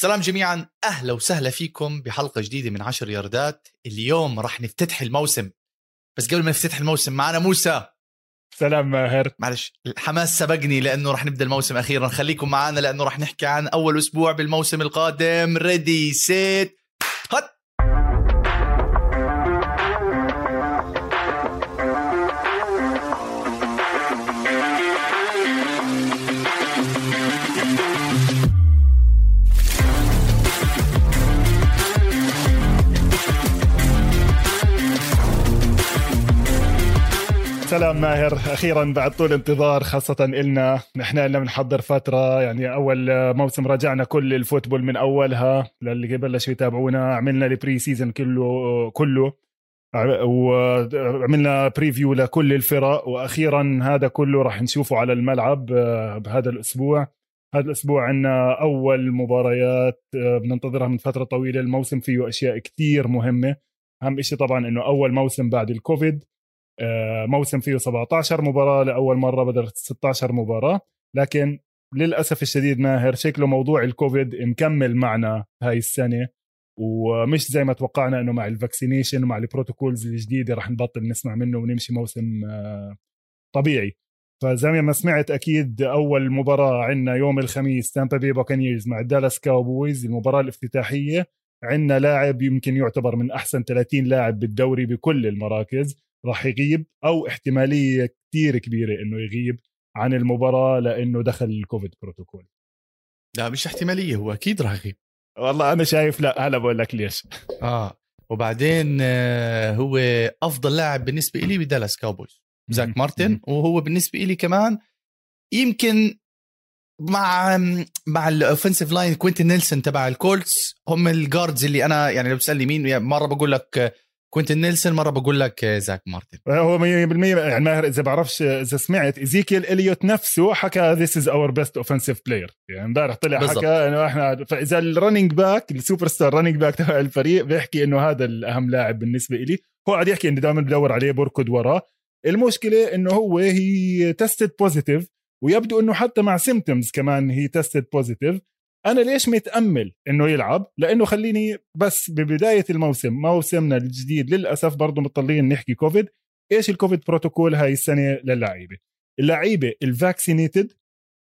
سلام جميعا. أهلا وسهلا فيكم بحلقة جديدة من عشر ياردات. اليوم راح نفتتح الموسم. بس قبل ما نفتتح الموسم معنا موسى. سلام ماهر. معلش الحماس سبقني لأنه راح نبدأ الموسم أخيرا. خليكم معنا لأنه راح نحكي عن أول أسبوع بالموسم القادم. ready set سلام ماهر. أخيرا بعد طول انتظار خاصة إلنا. نحن لنا بنحضر فترة. يعني أول موسم رجعنا كل ال football من أولها. للي بلشوا يتابعونا. عملنا ال preseason كله كله. وعملنا preview لكل الفرق. وأخيرا هذا كله راح نشوفه على الملعب آه، بهذا الأسبوع. هذا الأسبوع عندنا أول مباريات آه، بننتظرها من فترة طويلة. الموسم فيه أشياء كتير مهمة. أهم شيء طبعا إنه أول موسم بعد الكوفيد. موسم فيه 17 مباراة لأول مرة بدل 16 مباراة. لكن للأسف الشديد ماهر شكله موضوع الكوفيد مكمل معنا هاي السنة. ومش زي ما توقعنا إنه مع ال vaccination ومع ال protocols الجديدة رح نبطل نسمع منه ونمشي موسم آه، طبيعي. فزي ما سمعت أكيد أول مباراة عندنا يوم الخميس تامبا بي باكانيرز مع دالاس كاوبويز المباراة الافتتاحية. عندنا لاعب يمكن يعتبر من أحسن 30 لاعب بالدوري بكل المراكز. راح يغيب أو احتمالية كثير كبيرة إنه يغيب عن المباراة لإنه دخل ال COVID protocol. لا مش احتمالية هو أكيد راح يغيب. والله أنا شايف لا هلا بقول لك ليش. آه وبعدين آه، هو أفضل لاعب بالنسبة لي بدالاس كاوبويز. زاك مارتن وهو بالنسبة لي كمان يمكن مع مع ال offensive line كوينتن نيلسون تبع الكولتس هم ال guards اللي أنا يعني لو بتسألني مين مرة بقول لك كوينتن نيلسون مرة بقول لك زاك مارتن. هو 100% يعني ماهر إذا بعرفش إذا سمعت. إيزيكيل إليوت نفسه حكى this is our best offensive player يعني امبارح طلع بالزبط. حكى إنه إحنا فإذا ال running back ال superstar running back تبع الفريق بيحكي إنه هذا الأهم لاعب بالنسبة لي هو قاعد يحكي إنه دائما بدور عليه بركض وراه. المشكلة إنه هو he tested positive ويبدو إنه حتى مع symptoms كمان he tested positive أنا ليش متأمل إنه يلعب؟ لأنه خليني بس ببداية الموسم موسمنا الجديد للأسف برضه مضطرين نحكي كوفيد. إيش ال COVID protocol هاي السنة للعيبة؟ اللعيبة ال vaccinated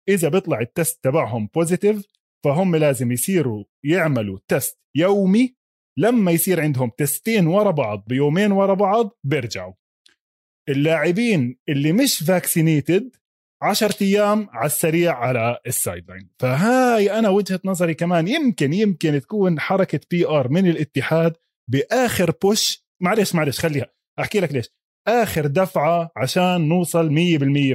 إذا بيطلع ال test تبعهم positive فهم لازم يصيروا يعملوا test يومي. لما يصير عندهم test ين ورا بعض بيومين ورا بعض بيرجعوا. اللاعبين اللي مش vaccinated 10 أيام على السريع على ال sideline فهاي أنا وجهة نظري كمان. يمكن يمكن تكون حركة PR من الاتحاد بآخر push معلش معلش خليها. أحكي لك ليش. آخر دفعة عشان نوصل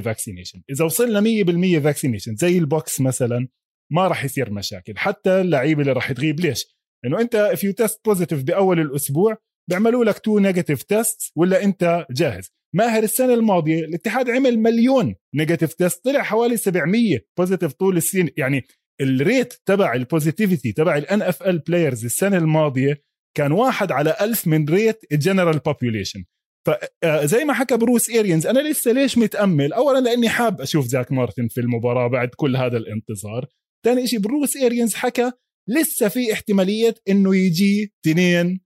100% vaccination إذا وصلنا 100% vaccination زي البوكس مثلا ما راح يصير مشاكل. حتى اللعيبة اللي راح تغيب ليش؟ لأنه أنت if you test positive بأول الأسبوع بيعملوا لك two negative test ولا أنت جاهز؟ ماهر السنة الماضية الاتحاد عمل مليون negative test طلع حوالي 700 positive طول السنين يعني ال rate تبع ال positivity تبع ال NFL players السنة الماضية كان واحد على ألف من rate ال general population فزي ما حكى بروس اريانز أنا لسه ليش متأمل؟ اولا لأني حاب أشوف زاك مارتن في المباراة بعد كل هذا الانتظار. ثاني شيء بروس اريانز حكى لسه في احتمالية إنه يجي اثنين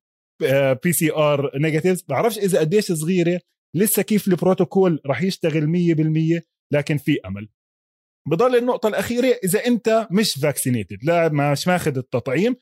PCR negative بعرفش إذا قديش صغيرة لسه كيف البروتوكول راح يشتغل 100% لكن في أمل. بضل النقطة الأخيرة إذا أنت مش vaccinated لاعب مش ماخذ التطعيم.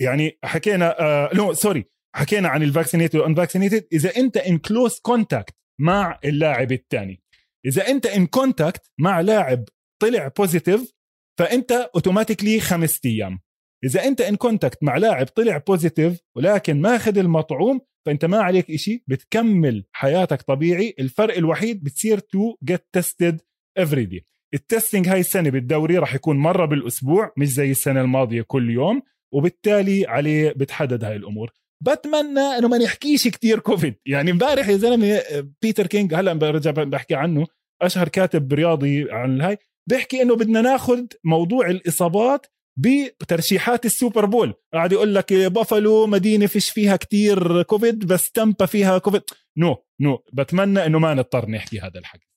يعني حكينا آه no sorry حكينا عن ال vaccinated وال unvaccinated إذا أنت in close contact مع اللاعب الثاني إذا أنت in contact مع لاعب طلع positive فأنت automatically خمس أيام. إذا أنت in contact مع لاعب طلع positive ولكن ماخذ المطعوم فانت ما عليك إشي بتكمل حياتك طبيعي. الفرق الوحيد بتصير to get tested every day ال testing هاي السنة بالدوري راح يكون مرة بالأسبوع مش زي السنة الماضية كل يوم وبالتالي عليه بتحدد هاي الأمور. بتمنى إنه ما نحكيش كتير كوفيد يعني امبارح يا زلمة بيتر كينج هلأ برجع بحكي عنه أشهر كاتب رياضي عن الهاي بيحكي إنه بدنا ناخذ موضوع الإصابات بترشيحات ال Super Bowl. قاعد يقول لك بافالو مدينة فيش فيها كتير كوفيد بس تمبا فيها COVID. no no بتمنى إنه ما نضطر نحكي هذا الحكي.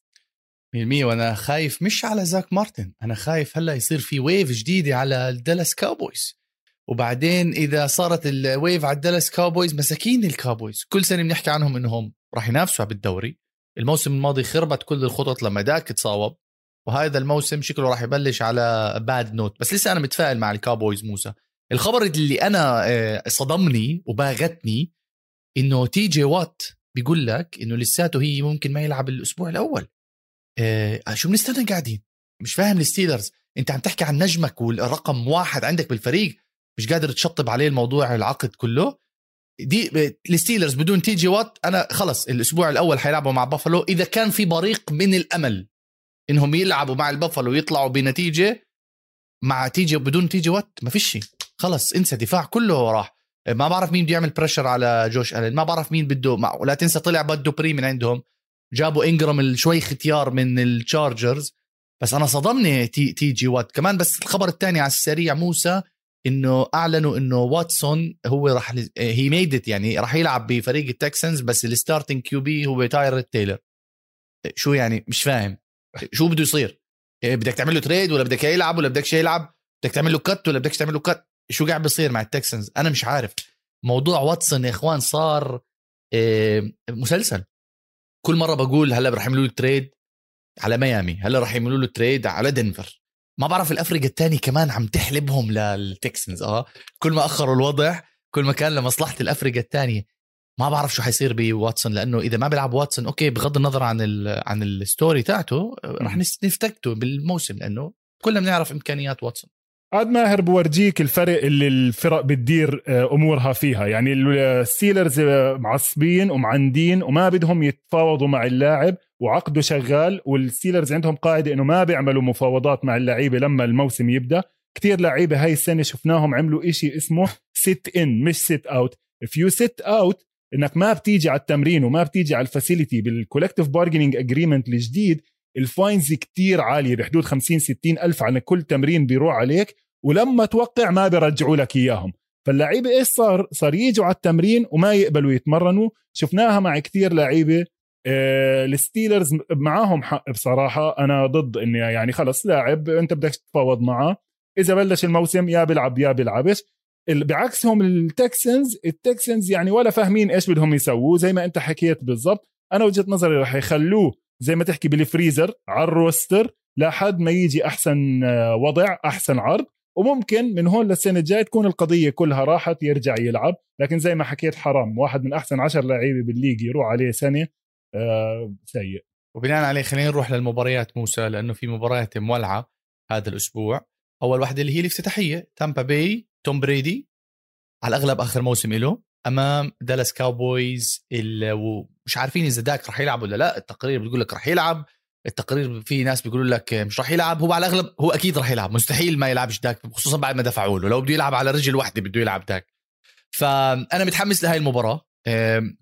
100% وأنا خايف مش على زاك مارتن أنا خايف هلأ يصير في wave جديدة على الدالاس كاوبويز. وبعدين إذا صارت ال wave على الدالاس كاوبويز مساكين الكاوبويز. كل سنة بنحكي عنهم إنهم راح ينافسوا بالدوري الموسم الماضي خربت كل الخطط لما داك تصاوب. وهذا الموسم شكله راح يبلش على bad note بس لسه أنا متفائل مع الكاوبويز موسى. الخبر اللي أنا آه، صدمني وباغتني إنه تي جي وات بيقول لك إنه لساته هي ممكن ما يلعب الأسبوع الأول. آه شو بنستنى قاعدين؟ مش فاهم الستيلرز. أنت عم تحكي عن نجمك والرقم واحد عندك بالفريق مش قادر تشطب عليه الموضوع العقد كله. دي الستيلرز بدون تي جي وات أنا خلص الأسبوع الأول حيلعبوا مع بافلو إذا كان في بريق من الأمل إنهم يلعبوا مع البافلو ويطلعوا بنتيجة مع تيجي بدون تيجي وات. ما فيش خلص انسى دفاع كله راح. ما بعرف مين بده يعمل pressure على جوش ألين. ما بعرف مين بده مع... ولا تنسى طلع بد دوبري من عندهم. جابوا إنجرام شوي ختيار من التشارجرز بس أنا صدمني تي, تي جي وات. كمان بس الخبر الثاني على السريع موسى إنه أعلنوا إنه واتسون هو راح he made يعني راح يلعب بفريق التكسنز بس ال starting QB هو تايرود تايلر. شو يعني؟ مش فاهم. شو بده يصير؟ إيه، بدك تعمل له trade ولا بدك يلعب ولا بدك يلعب؟ بدك تعمل له cut ولا بدك تعمل له cut شو قاعد بيصير مع التكسنز؟ أنا مش عارف. موضوع واتسون يا إخوان صار إيه، مسلسل. كل مرة بقول هلأ رح يعملوا له trade على ميامي هلأ رح يعملوا له trade على دنفر. ما بعرف الافرقه الثانية كمان عم تحلبهم للتكسنز آه كل ما أخروا الوضع كل ما كان لمصلحة الافرقه الثانية ما بعرف شو حيصير بواتسون لأنه إذا ما بيلعب واتسون okay بغض النظر عن ال عن ال story تاعته رح نفتقده بالموسم لأنه كلنا بنعرف إمكانيات واتسون. عاد ما هو بورجيك الفرق اللي الفرق بتدير آه، أمورها فيها. يعني الستيلرز آه، معصبين ومعندين وما بدهم يتفاوضوا مع اللاعب وعقده شغال والستيلرز عندهم قاعدة إنه ما بيعملوا مفاوضات مع اللعيبة لما الموسم يبدأ. كثير لعيبة هاي السنة شفناهم عملوا إشي اسمه sit in مش sit out if you sit out إنك ما بتيجي على التمرين وما بتيجي على ال facility بال collective bargaining agreement الجديد ال fines كتير عالية بحدود 50 60 ألف على كل تمرين بيروح عليك ولما توقع ما بيرجعوا لك إياهم. فاللعيبه إيش صار؟ صار يجوا على التمرين وما يقبلوا يتمرنوا. شفناها مع كتير لعيبة آه الستيلرز معاهم حق. بصراحة أنا ضد إني يعني خلص لاعب أنت بدك تتفاوض معه. إذا بلش الموسم يا بيلعب يا بيلعبش. بعكسهم التكسنز التكسنز يعني ولا فاهمين إيش بدهم يسووا زي ما أنت حكيت بالضبط. أنا وجهة نظري رح يخلوه زي ما تحكي بالفريزر على ال roster لحد ما يجي أحسن آه، وضع أحسن عرض. وممكن من هون للسنة الجاية تكون القضية كلها راحت يرجع يلعب. لكن زي ما حكيت حرام واحد من أحسن عشر لعيبه بال league يروح عليه سنة آه سيء. وبناء عليه خلينا نروح للمباريات موسى لأنه في مباريات مولعة هذا الأسبوع. أول واحدة اللي هي الافتتاحية تامبا باي توم بريدي على الأغلب آخر موسم له أمام دالاس كاوبويز ومش عارفين إذا داك رح يلعب ولا لا التقرير بتقول لك رح يلعب. التقرير في ناس بيقولوا لك مش راح يلعب. هو على الأغلب هو أكيد راح يلعب. مستحيل ما يلعبش داك خصوصا بعد ما دفعوا له. لو بده يلعب على رجل واحدة بده يلعب داك. فأنا متحمس لهي المباراة.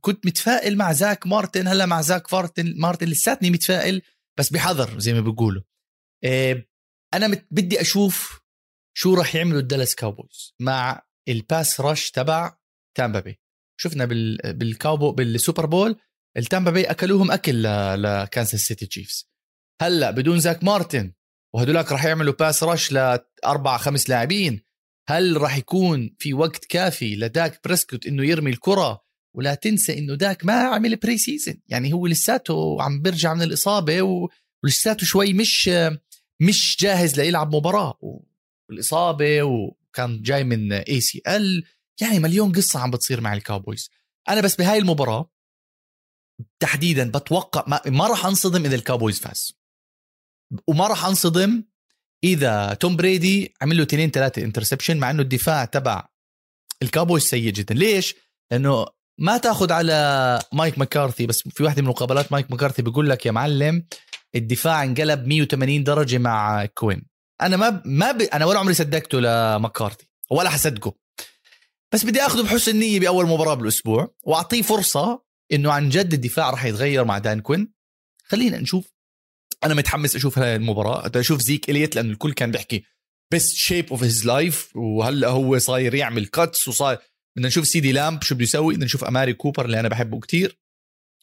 كنت متفائل مع زاك مارتن. هلأ مع زاك مارتن مارتن لساتني متفائل بس بحذر زي ما بيقولوا. أنا. بدي أشوف شو راح يعملوا الدالاس كاوبويز مع ال pass rush تبع تامبا باي. شفنا بال... بالكاوبو بالسوبر بول التامبا باي أكلوهم أكل. لكانساس سيتي تشيفز. هلأ بدون زاك مارتن وهدولاك راح يعملوا pass rush لأربع خمس لاعبين هل راح يكون في وقت كافي لداك بريسكوت إنه يرمي الكرة؟ ولا تنسى إنه داك ما عمل preseason يعني هو لساته عم بيرجع من الإصابة ولساته شوي مش مش جاهز ليلعب مباراة. والإصابة وكان جاي من ACL يعني مليون قصة عم بتصير مع الكاوبويز. أنا بس بهاي المباراة تحديدا بتوقع ما, ما راح أنصدم إذا الكاوبويز فاز. وما راح أنصدم إذا توم بريدي عمل له اثنين ثلاثة interception مع إنه الدفاع تبع الكاوبويز سيء جدا. ليش؟ لأنه ما تأخذ على مايك مكارثي بس في واحدة من مقابلات مايك مكارثي بيقول لك يا معلم الدفاع انقلب 180 درجة مع كوين. أنا ما ما ب... أنا ولا عمري صدقته لمكارتي ولا حصدقه. بس بدي آخذه بحسن نية بأول مباراة بالأسبوع وأعطيه فرصة إنه عن جد الدفاع راح يتغير مع دان كوين. خلينا نشوف. أنا متحمس أشوف هاي المباراة أشوف زيك إليوت لأنه الكل كان بيحكي best shape of his life وهلأ هو صاير يعمل cuts وصاير بدنا نشوف سيدي لامب شو بده يسوي بدنا نشوف أماري كوبر اللي أنا بحبه كتير.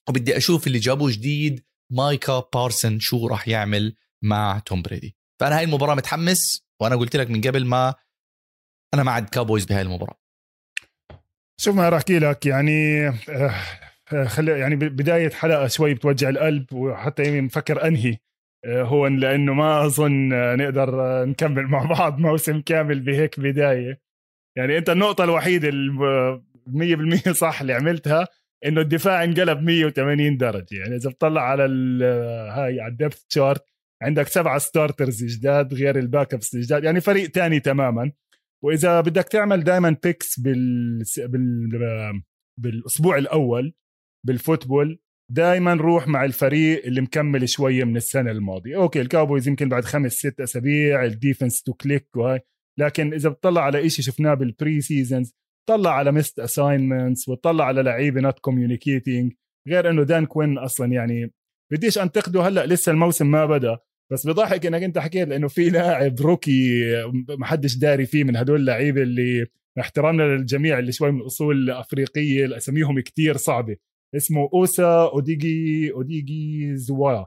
وبدي أشوف اللي جابوه جديد مايكا بارسونز شو راح يعمل مع توم بريدي. فأنا هاي المباراة متحمس وأنا قلت لك من قبل ما أنا مع الكاوبويز بهاي المباراة. شوف ما راح أحكي لك يعني آه، آه، خلي يعني بداية حلقة شوي بتوجع القلب وحتى مفكر أنهي آه، هو لأنه ما أظن نقدر نكمل مع بعض موسم كامل بهيك بداية. يعني أنت النقطة الوحيدة ال 100% صح اللي عملتها إنه الدفاع انقلب 180 درجة. يعني إذا بتطلع على هاي على ال depth chart عندك سبعة starters جداد غير ال backups الجداد. يعني فريق تاني تماما. وإذا بدك تعمل دائما picks بال... بال... بالأسبوع الأول بال football دائما روح مع الفريق اللي مكمل شوية من السنة الماضية. okay الكاوبويز يمكن بعد خمس ست أسابيع ال defense to click وهاي. لكن إذا بتطلع على إشي شفناه بال preseasons طلع على missed assignments وطلع على لعيبة not communicating غير إنه دان كوين أصلا يعني بديش أنتقده هلأ لسه الموسم ما بدأ. بس بضحك إنك أنت حكيت لأنه في لاعب rookie ما حدش داري فيه من هدول اللعيبة اللي احترامنا للجميع اللي شوي من الأصول الأفريقية اساميهم كتير صعبة. اسمه أوسا أوديجي أوديجيزوا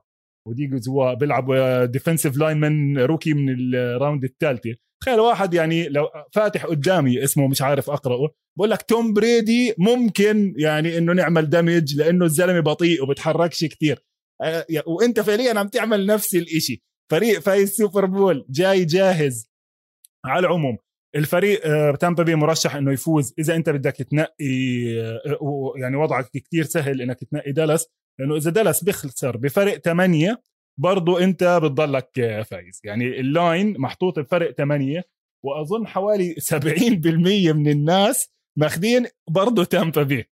أوديجيزوا. بيلعب defensive line rookie من ال round الثالثة. تخيل واحد يعني لو فاتح قدامي اسمه مش عارف أقرأه بقول لك توم بريدي ممكن يعني إنه نعمل دمج لأنه الزلمة بطيء وبتحركش كتير. وانت فعليا عم تعمل نفس الإشي. فريق فايز Super Bowl جاي جاهز على العموم. الفريق تامبا بي مرشح إنه يفوز. إذا أنت بدك تنقي آه، يعني وضعك كتير سهل إنك تنقي دالاس. لأنه إذا دالاس بيخسر بفرق 8 برضو أنت بتضلك فايز. يعني ال line محطوط بفرق 8 وأظن حوالي 70% من الناس ماخذين برضه تامبا بي.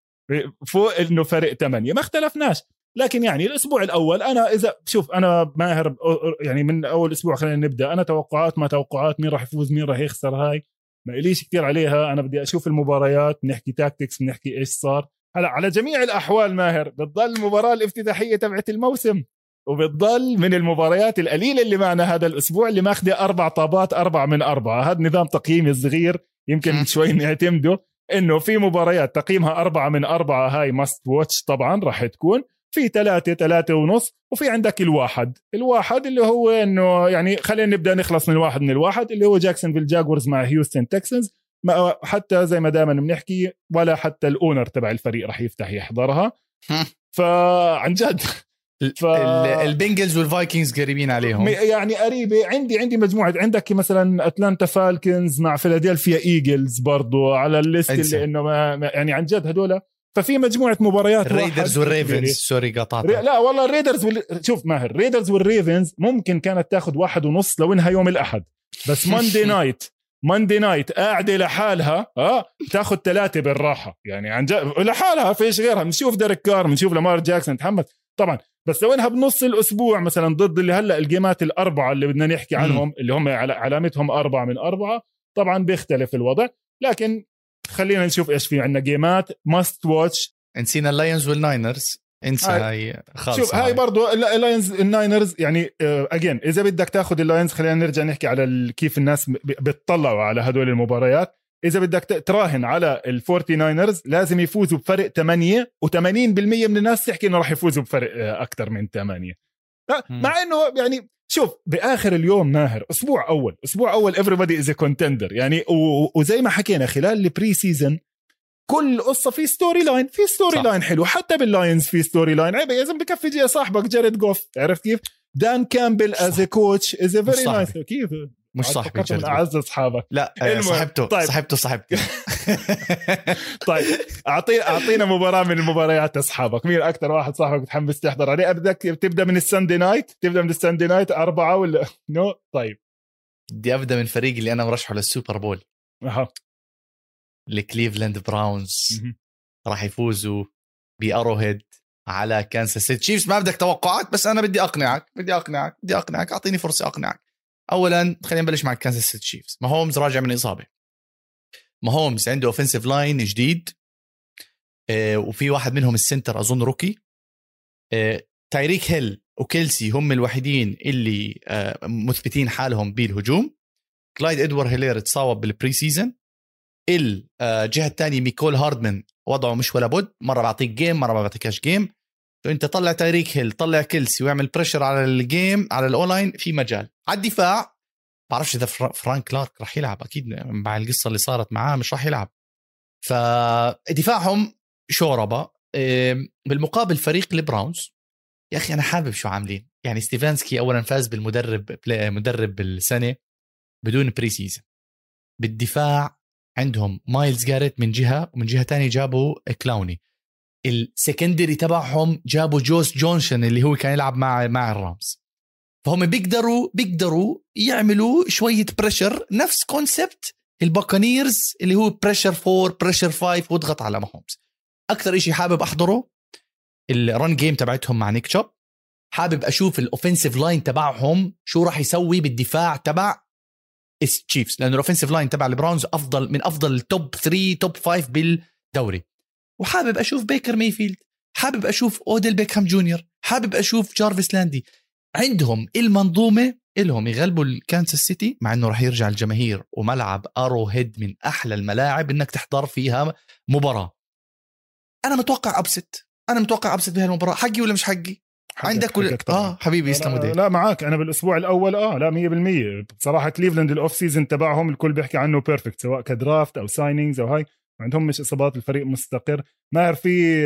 فوق إنه فرق 8 ما اختلفناش. لكن يعني الأسبوع الأول أنا إذا شوف أنا ماهر يعني من أول أسبوع خلينا نبدأ. أنا توقعات ما توقعات مين راح يفوز مين راح يخسر هاي؟ ما إليش كثير عليها. أنا بدي أشوف المباريات نحكي tactics بنحكي إيش صار. هلا على جميع الأحوال ماهر بتضل المباراة الافتتاحية تبعت الموسم وبتضل من المباريات القليلة اللي معنا هذا الأسبوع اللي ماخذه أربع طابات أربع من أربعة. هذا نظام تقييمي الصغير يمكن شوي نعتمده إنه في مباريات تقييمها أربعة من أربعة هاي must watch طبعا راح تكون. في ثلاثة ثلاثة ونص وفي عندك الواحد. الواحد اللي هو إنه يعني خلينا نبدأ نخلص من الواحد من الواحد اللي هو جاكسون جاكوارز مع هيوستن تكسنز حتى زي ما دائما بنحكي ولا حتى ال owner تبع الفريق راح يفتح يحضرها. فعن جد. ف... البنجلز والفايكنجز قريبين عليهم. يعني قريبة. عندي عندي مجموعة. عندك مثلا اتلانتا فالكنز مع فيلادلفيا ايجلز برضو على ال list اللي إنه ما يعني عن جد هدول ففي مجموعة مباريات الريدرز والريفنز. sorry قطعت لا والله الريدرز وال... شوف ماهر الريدرز والريفنز ممكن كانت تاخذ واحد ونص لو إنها يوم الأحد. بس Monday night Monday night قاعدة لحالها آه تاخذ ثلاثة بالراحة. يعني عن جد لحالها فيش غيرها؟ بنشوف ديريك كار بنشوف لامار جاكسون تحمس طبعا بس لو إنها بنص الأسبوع مثلا ضد اللي هلأ ال game ات الأربعة اللي بدنا نحكي عنهم. اللي هم علامتهم أربعة من أربعة طبعا بيختلف الوضع. لكن خلينا نشوف إيش في عندنا. game ات must watch نسينا اللاينز والناينرز انسى هاي. خالص شوف هاي برضه اللاينز الناينرز يعني اجين uh, إذا بدك تاخذ اللاينز خلينا نرجع نحكي على كيف الناس بتطلعوا على هدول المباريات. إذا بدك تراهن على الفورتي ناينرز لازم يفوزوا بفرق 8 و80% من الناس تحكي إنه راح يفوزوا بفرق آه، أكثر من 8 مع إنه يعني شوف بآخر اليوم ماهر أسبوع أول أسبوع أول everybody is contender يعني وزي ما حكينا خلال ال preseason كل قصة في storyline في storyline حلو. حتى باللاينز في storyline عيب يا زلمه بكفي جي صاحبك جاريد جوف عرفت كيف؟ دان كامبل as coach is very nice كيف؟ مش صاحبي من أعز أصحابك. لا آه، صاحبته طيب. صاحبته صاحبته. طيب اعطينا أعطينا مباراة من المباريات أصحابك. مين أكثر واحد صاحبك متحمس تحضر عليه بدك تبدأ من ال Sunday night؟ تبدأ من ال Sunday night أربعة ولا no? طيب. بدي أبدأ من فريقي اللي أنا مرشحه لل Super Bowl. أها. الكليفلاند براونز. راح يفوزوا بأروهيد على كانساس سيتي تشيفز ما بدك توقعات بس أنا بدي أقنعك بدي أقنعك بدي أقنعك أعطيني فرصة أقنعك. اولا خلينا نبلش مع كانساس سيتي تشيفز ماهومز راجع من إصابة. ماهومز عنده offensive line جديد. آه وفي واحد منهم ال center أظن rookie آه تايريك هيل وكيلسي هم الوحيدين اللي آه مثبتين حالهم بالهجوم. كلايد ادوار هيلير تصاوب بال preseason الجهه الثانية ميكول هاردمان وضعه مش ولا بد مرة بعطيك game مرة ما بعطيكش game فأنت طلع تاريك هيل طلع كيلسي واعمل pressure على ال game على ال O-line في مجال. على الدفاع بعرفش إذا فرانك كلارك راح يلعب أكيد مع القصة اللي صارت معاه مش راح يلعب. فدفاعهم شوربه بالمقابل فريق البراونز. يا أخي أنا حابب شو عاملين. يعني ستيفانسكي اولا فاز بالمدرب مدرب السنة بدون preseason بالدفاع عندهم مايلز جاريت من جهة ومن جهة تانية جابوا كلاوني. ال secondary تبعهم جابوا جون جونسون اللي هو كان يلعب مع مع الرامز. فهم بيقدروا بيقدروا يعملوا شوية pressure نفس concept الباكانيرز اللي هو pressure 4 pressure 5 واضغط على ماهومز أكثر شيء حابب أحضره ال run game تبعتهم مع نيك تشوب حابب أشوف ال offensive line تبعهم شو راح يسوي بالدفاع تبع التشيفز لأنه ال offensive line تبع البراونز افضل من أفضل top 3 top 5 بالدوري. وحابب أشوف بيكر ميفيلد حابب أشوف أوديل بيكهام جونيور حابب أشوف جارفيس لاندري عندهم المنظومة إلهم يغلبوا الكانساس سيتي مع إنه راح يرجع الجماهير وملعب ارو هيد من أحلى الملاعب إنك تحضر فيها مباراة. أنا متوقع upset أنا متوقع upset بهالمباراة. حقي ولا مش حقي؟ عندك ولا آه حبيبي يسلموا لا, لا معك أنا بالأسبوع الأول آه لا 100% بصراحة كليفلاند ال off season تبعهم الكل بيحكي عنه perfect سواء ك draft أو signings أو هاي. عندهم مش إصابات الفريق مستقر. ماهر في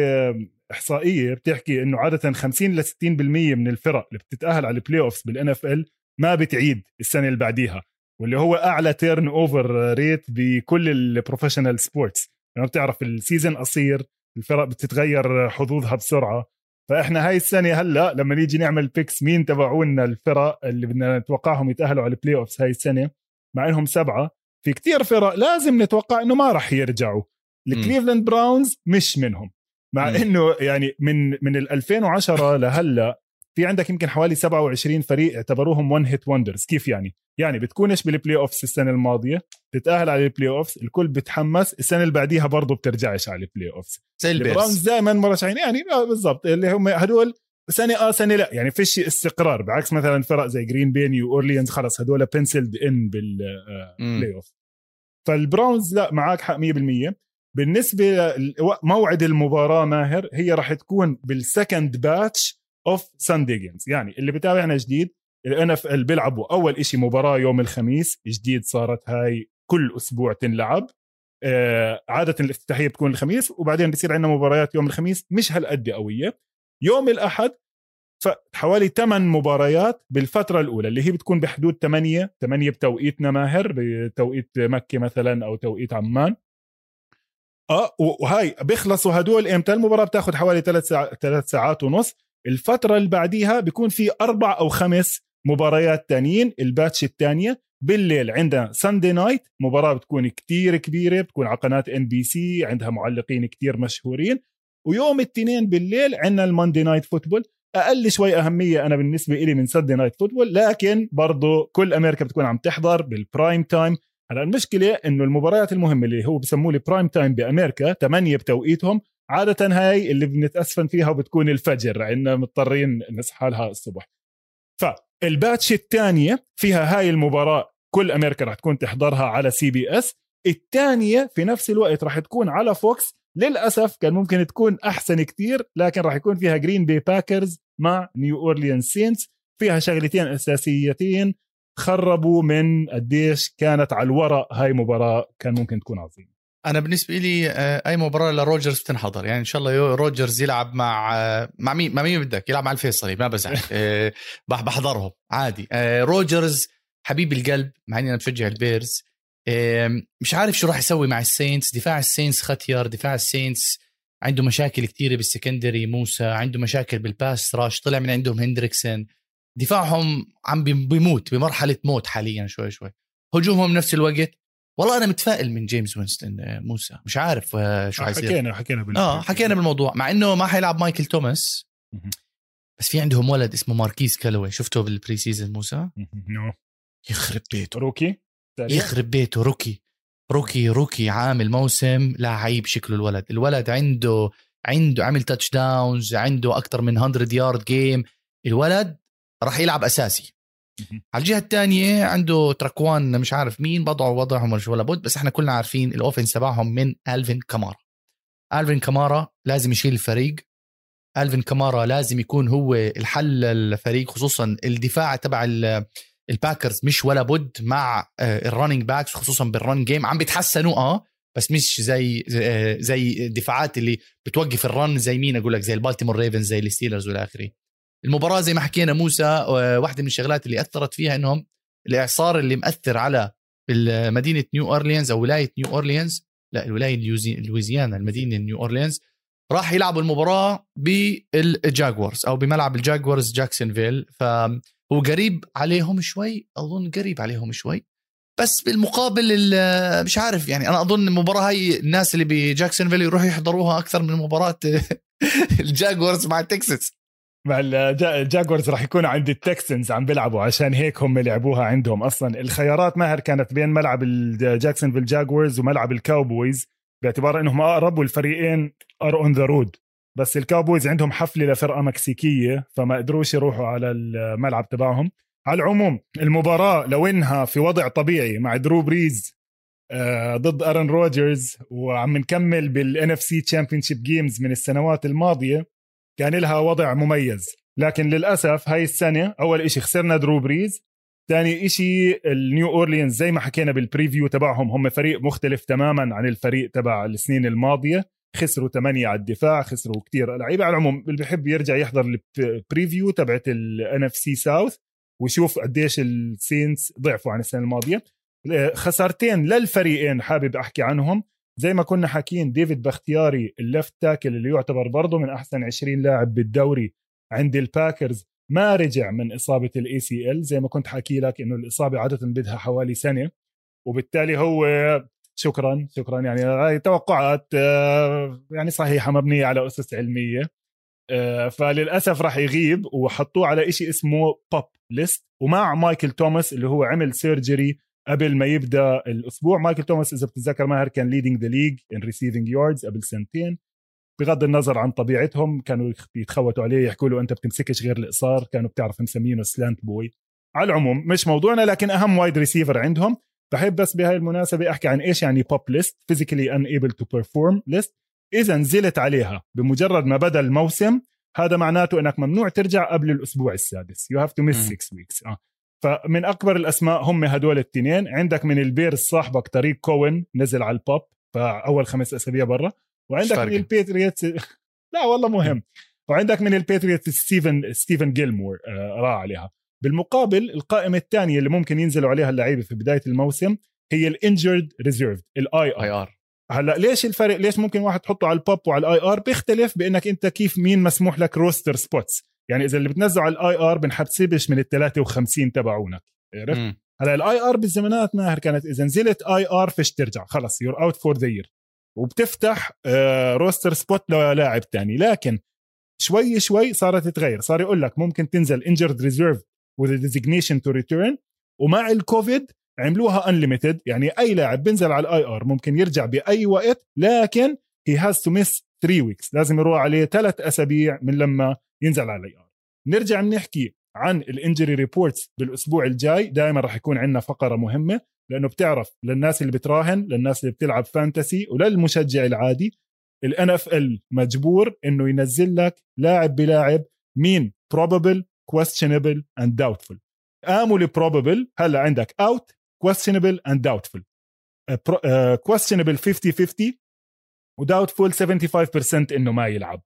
إحصائية بتحكي إنه عادة 50 ل 60% من الفرق اللي بتتأهل على ال playoffs بال NFL ما بتعيد السنة اللي بعديها واللي هو أعلى turnover rate بكل ال professional sports يعني بتعرف ال season قصير الفرق بتتغير حظوظها بسرعة. فإحنا هاي السنة هلأ لما نيجي نعمل picks مين تبعونا الفرق اللي بدنا نتوقعهم يتأهلوا على ال playoffs هاي السنة؟ مع إنهم سبعة. في كتير فرق لازم نتوقع إنه ما راح يرجعوا. الكليفلاند براونز مش منهم. مع إنه يعني من من ال 2010 لهلأ في عندك يمكن حوالي 27 فريق اعتبروهم one hit wonders كيف يعني؟ يعني بتكونش بال playoffs السنة الماضية؟ تتاهل على ال playoffs الكل بتحمس السنة اللي بعديها برضه بترجعش على ال playoffs زي البيرز دائما مرشحين يعني آه، بالضبط اللي هم هدول سنة آه سنة لأ يعني فيش استقرار بعكس مثلا فرق زي جرين بي نيو اورليانز خلص هدول penciled in بال playoff فالبراونز لأ معك حق 100% بالنسبة موعد المباراة ماهر هي راح تكون بال second batch of Sunday games يعني اللي بتابعنا جديد ال NFL بيلعبوا أول شيء مباراة يوم الخميس جديد صارت هاي كل أسبوع تنلعب. آه عادة الافتتاحية بتكون الخميس وبعدين بصير عندنا مباريات يوم الخميس مش هالقد قوية. يوم الأحد فحوالي 8 مباريات بالفترة الأولى اللي هي بتكون بحدود 8 8 بتوقيتنا ماهر بتوقيت مكة مثلا أو توقيت عمان. آه وهاي بيخلصوا هدول إمتى؟ المباراة بتاخذ حوالي ثلاث ساعات ثلاث ساعات ونص. الفترة اللي بعديها بيكون في أربع أو خمس مباريات تانيين ال batch الثانية بالليل عندنا Sunday night مباراة بتكون كتير كبيرة بتكون على قناة NBC عندها معلقين كتير مشهورين. ويوم الاثنين بالليل عندنا ال Monday night football أقل شوي أهمية أنا بالنسبة لي من Sunday night football لكن برضه كل أمريكا بتكون عم تحضر بال prime time هلا المشكلة إنه المباريات المهمة اللي هو بسموه لي prime time بأمريكا 8 بتوقيتهم عادة هاي اللي بنتأسفن فيها وبتكون الفجر عندنا مضطرين نصحى لها الصبح. فال batch الثانية فيها هاي المباراة كل أمريكا راح تكون تحضرها على CBS الثانية في نفس الوقت راح تكون على فوكس للأسف كان ممكن تكون أحسن كتير لكن راح يكون فيها جرين بي باكرز مع نيو أورليانز سينتس فيها شغلتين أساسيتين خربوا من قديش كانت على الورق هاي مباراة كان ممكن تكون عظيمة. أنا بالنسبة لي آه، أي مباراة لروجرز بتنحضر. يعني إن شاء الله روجرز يلعب مع آه، مع مين مع مين بدك؟ يلعب مع الفيصلي ما بزعل. آه، بحضرهم. عادي. روجرز حبيب القلب مع إني أنا بشجع البيرز. مش عارف شو راح يسوي مع السينتس. دفاع السينتس ختير دفاع السينتس عنده مشاكل كثيرة بال secondary موسى. عنده مشاكل بال pass rush. طلع من عندهم هندريكسن. دفاعهم عم بيموت بمرحلة موت حاليا شوي شوي. هجومهم نفس الوقت. والله أنا متفائل من جيميس وينستون آه، موسى. مش عارف آه، شو حيصير. حكينا حكينا آه حكينا بالموضوع. مع إنه ما حيلعب مايكل توماس بس في عندهم ولد اسمه ماركيز كالوي. شفته بال preseason موسى no. يخرب بيته. rookie؟ يخرب بيته rookie. rookie rookie عامل موسم لعيب شكله الولد. الولد عنده عنده عمل touchdowns عنده أكثر من 100 yard game الولد راح يلعب أساسي. على الجهة الثانية عنده تريكوان مش عارف مين بضعوا وضعهم ولا ولا بد بس إحنا كلنا عارفين ال offense تبعهم من ألفن كامارا. ألفن كامارا لازم يشيل الفريق. ألفن كامارا لازم يكون هو الحل للفريق خصوصا الدفاع تبع الباكرز مش ولا بد مع ال running backs خصوصا بال run game عم بيتحسنوا آه بس مش زي زي الدفاعات اللي بتوقف ال run زي مين أقول لك؟ زي البالتيمور ريفنز زي الستيلرز والى اخره المباراة زي ما حكينا موسى واحدة من الشغلات اللي أثرت فيها إنهم الإعصار اللي مأثر على مدينه نيو أورليانز أو ولاية نيو أورليانز لا الولاية لويزيانا المدينة نيو أورليانز راح يلعبوا المباراة بالجاكورز أو بملعب الجاغوارز جاكسونفيل فهو قريب عليهم شوي أظن قريب عليهم شوي بس بالمقابل مش عارف يعني أنا أظن المباراة هاي الناس اللي بجاكسونفيل يروحوا يحضروها أكثر من مباراة الجاغوارز مع تكساس. مع الجاكورز راح يكونوا عند التكسنز عم بيلعبوا عشان هيك هم لعبوها عندهم أصلا. الخيارات ماهر كانت بين ملعب الجاكسونفيل جاكورز وملعب الكاوبويز باعتبار إنهم أقرب والفريقين are on the road بس الكاوبويز عندهم حفلة لفرقة مكسيكية فما قدروش يروحوا على الملعب تبعهم. على العموم المباراة لو إنها في وضع طبيعي مع درو بريز آه، ضد آرون روجرز وعم نكمل بال NFC games من السنوات الماضية كان لها وضع مميز. لكن للأسف هاي السنة أول إشي خسرنا درو بريز ثاني إشي النيو اورليانز زي ما حكينا بال preview تبعهم هم فريق مختلف تماما عن الفريق تبع السنين الماضية. خسروا ثمانية على الدفاع خسروا كتير لعيبة. على العموم اللي بحب يرجع يحضر ال preview تبعت ال NFC South ويشوف قديش ال Saints ضعفوا عن السنة الماضية. خسارتين للفريقين حابب أحكي عنهم. زي ما كنا حاكيين ديفيد بختياري ال left tackle اللي يعتبر برضه من أحسن 20 لاعب بالدوري عند الباكرز ما رجع من إصابة ال ACL زي ما كنت حكي لك إنه الإصابة عادة بدها حوالي سنة. وبالتالي هو شكرا شكرا يعني هاي توقعات آه، يعني صحيحة مبنية على أسس علمية. آه، فللأسف راح يغيب وحطوه على إشي اسمه PUP list ومع مايكل توماس اللي هو عمل surgery قبل ما يبدأ الأسبوع. مايكل توماس إذا بتتذكر ماهر كان leading the league in receiving yards قبل سنتين. بغض النظر عن طبيعتهم كانوا بيتخوتوا عليه يحكوا له أنت بتمسكش غير القصار كانوا بتعرف مسمينه slant boy على العموم مش موضوعنا لكن أهم wide receiver عندهم. بحب بس بهاي المناسبة أحكي عن إيش يعني PUP list physically unable to perform list. إذا نزلت عليها بمجرد ما بدأ الموسم هذا معناته إنك ممنوع ترجع قبل الأسبوع السادس. you have to miss 6 weeks آه. فمن أكبر الأسماء هم هدول الاثنين. عندك من البيرز صاحبك تاريك كوهين نزل على ال PUP فأول خمس أسابيع برا. وعندك من الباتريتس لا والله مهم وعندك من الباتريتس ستيفن ستيفن جيلمور آه راح عليها. بالمقابل القائمة الثانية اللي ممكن ينزلوا عليها اللعيبة في بداية الموسم هي ال injured reserve ال IR هلأ ليش الفرق ليش ممكن واحد تحطه على ال PUP وعلى ال IR بيختلف بأنك أنت كيف مين مسموح لك roster spots يعني إذا اللي بتنزله على ال IR بنحسبش من ال 53 تبعونك عرفت؟ هلا ال IR بالزمانات ماهر كانت إذا نزلت IR فيش ترجع خلص you're out for the year وبتفتح roster spot للاعب تاني لكن شوي شوي صارت تتغير. صار يقول لك ممكن تنزل injured reserve with designation to return ومع الكوفيد عملوها unlimited يعني أي لاعب بينزل على ال IR ممكن يرجع بأي وقت لكن he has to miss 3 weeks لازم يروح عليه ثلاث أسابيع من لما ينزل على ال IR نرجع نحكي عن ال injury reports بالأسبوع الجاي. دائما راح يكون عندنا فقرة مهمة لأنه بتعرف للناس اللي بتراهن للناس اللي بتلعب fantasy وللمشجع العادي. ال NFL مجبور إنه ينزل لك لاعب بلاعب مين probable questionable and doubtful. قاموا ال probable هلا عندك out questionable and doubtful. uh, questionable 50 50 و doubtful 75% إنه ما يلعب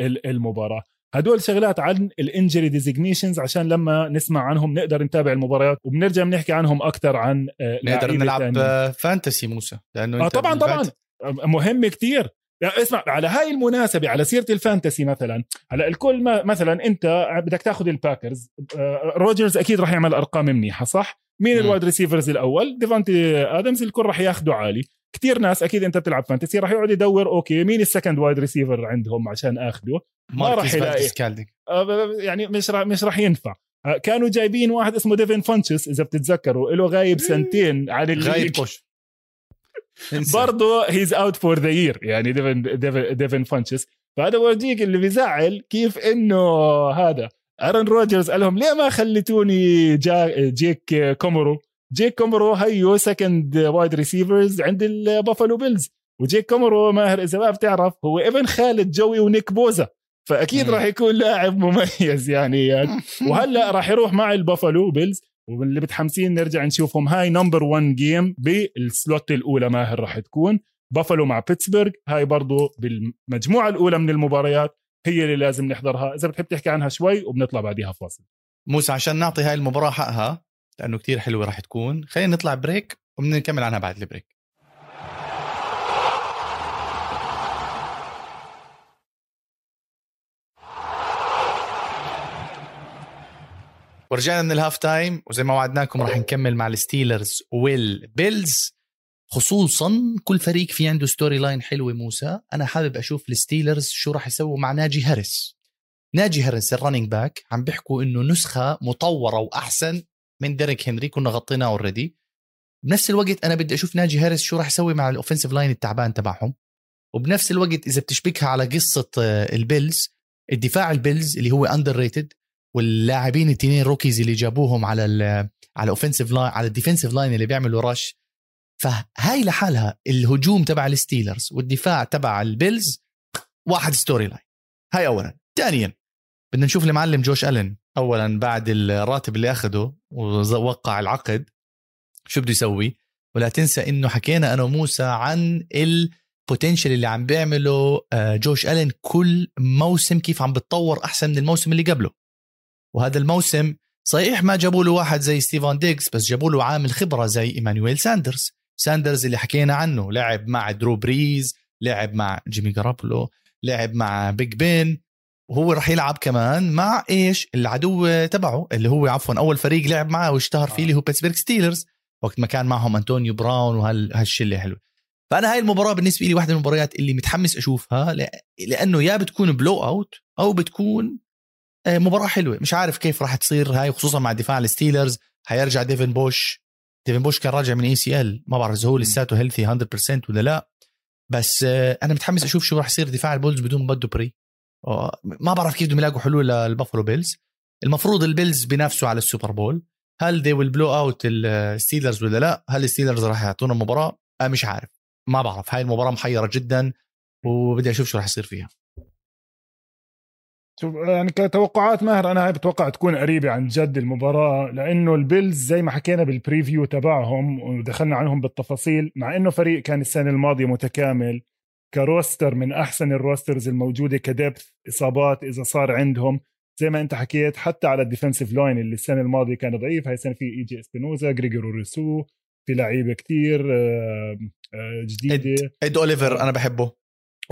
المباراة. هدول شغلات عن ال injury designations عشان لما نسمع عنهم نقدر نتابع المباريات وبنرجع بنحكي عنهم أكثر عن نقدر نلعب. fantasy موسى لأنه آه طبعا طبعا. مهم كتير. يعني اسمع على هاي المناسبة على سيرة ال fantasy مثلا هلأ الكل ما مثلا أنت بدك تاخذ الباكرز روجرز أكيد راح يعمل أرقام منيحة صح؟ مين ال wide receivers الأول؟ ديفانتي آدمز الكل راح ياخذوا عالي. كثير ناس أكيد أنت بتلعب fantasy راح يقعد يدور okay مين ال second wide receiver عندهم عشان اخذه ما راح يلاقي. آه، يعني مش راح مش راح ينفع. آه، كانوا جايبين واحد اسمه ديفن فانشس إذا بتتذكروا له غايب سنتين عن غايب برضه he's out for the year يعني ديفن ديفن, ديفن فانشس فهذا ورجيك اللي بيزعل كيف إنه هذا؟ ارن روجرز قال لهم ليه ما خليتوني جا جيك كومورو؟ جيك كومورو هيو second wide receivers عند البافلو بيلز وجيك كومورو ماهر إذا ما بتعرف هو ابن خالد جوي ونيك بوزا. فأكيد راح يكون لاعب مميز يعني, يعني وهلأ راح يروح مع البافلو بيلز واللي متحمسين نرجع نشوفهم. هاي number 1 game بال slot الأولى ماهر راح تكون. بافلو مع بيتسبرغ هاي برضو بالمجموعة الأولى من المباريات هي اللي لازم نحضرها. إذا بتحب تحكي عنها شوي وبنطلع بعديها فاصل. موسى عشان نعطي هاي المباراة حقها لأنه كتير حلوة راح تكون. خلينا نطلع break وبنكمل عنها بعد ال break. ورجعنا من ال half time وزي ما وعدناكم راح نكمل مع الستيلرز والبيلز. خصوصا كل فريق في عنده story line حلوة موسى. أنا حابب أشوف الستيلرز شو راح يسووا مع ناجي هاريس. ناجي هاريس ال running back عم بيحكوا إنه نسخة مطورة وأحسن من ديريك هنري كنا غطيناه already بنفس الوقت أنا بدي أشوف ناجي هاريس شو راح يسوي مع ال offensive line التعبان تبعهم. وبنفس الوقت إذا بتشبكها على قصة آه، البيلز الدفاع البيلز اللي هو underrated واللاعبين التنين rookies اللي جابوهم على ال على ال offensive line على ال defensive line اللي بيعملوا rush فهاي لحالها الهجوم تبع الستيلرز والدفاع تبع البيلز. واحد story line هاي اولا. ثانيا بدنا نشوف المعلم جوش ألن. اولا بعد الراتب اللي اخده ووقع العقد شو بده يسوي؟ ولا تنسى إنه حكينا أنا وموسى عن ال potential اللي عم بيعمله آه، جوش ألن كل موسم كيف عم بتطور أحسن من الموسم اللي قبله. وهذا الموسم صحيح ما جابوا له واحد زي ستيفان ديكس بس جابوا له عامل خبرة زي إيمانويل ساندرز. ساندرز اللي حكينا عنه لعب مع درو بريز لعب مع جيمي جارابلو لعب مع بيج بين وهو راح يلعب كمان مع إيش؟ العدو تبعه اللي هو عفوا أول فريق لعب معه واشتهر فيه اللي هو بيتسبرغ ستيلرز. وقت ما كان معهم أنطونيو براون وهالشله حلوة فأنا هاي المباراة بالنسبة لي واحدة من المباريات اللي متحمس أشوفها لأنه يا بتكون blowout أو بتكون مباراة حلوة. مش عارف كيف راح تصير هاي خصوصا مع دفاع ال Steelers. حيرجع ديفن بوش. ديفن بوش كان راجع من ACL ما بعرف إذا هو لساته healthy 100% ولا لا. بس آه، أنا متحمس أشوف شو راح يصير دفاع البولز بدون باد دوبري. ما بعرف كيف بدهم يلاقوا حلول لل Buffalo Bills. المفروض ال Bills بينافسوا على ال Super Bowl. هل they will blow out ال Steelers ولا لا؟ هل ال Steelers راح يعطونا مباراة؟ أه مش عارف. ما بعرف. هاي المباراة محيرة جدا وبدي أشوف شو راح يصير فيها. شوف يعني كتوقعات ماهر أنا بتوقع تكون قريبة عن جد المباراة لأنه ال Bills زي ما حكينا بال preview تبعهم ودخلنا عنهم بالتفاصيل مع إنه فريق كان السنة الماضية متكامل ك roster من أحسن ال rosters الموجودة ك depth إصابات إذا صار عندهم زي ما أنت حكيت حتى على ال defensive line اللي السنة الماضية كان ضعيف هاي السنة في اي جي إبينيسا جريجوري روسو في لعيبة كتير آه، آه، جديدة. اد أوليفر أنا بحبه.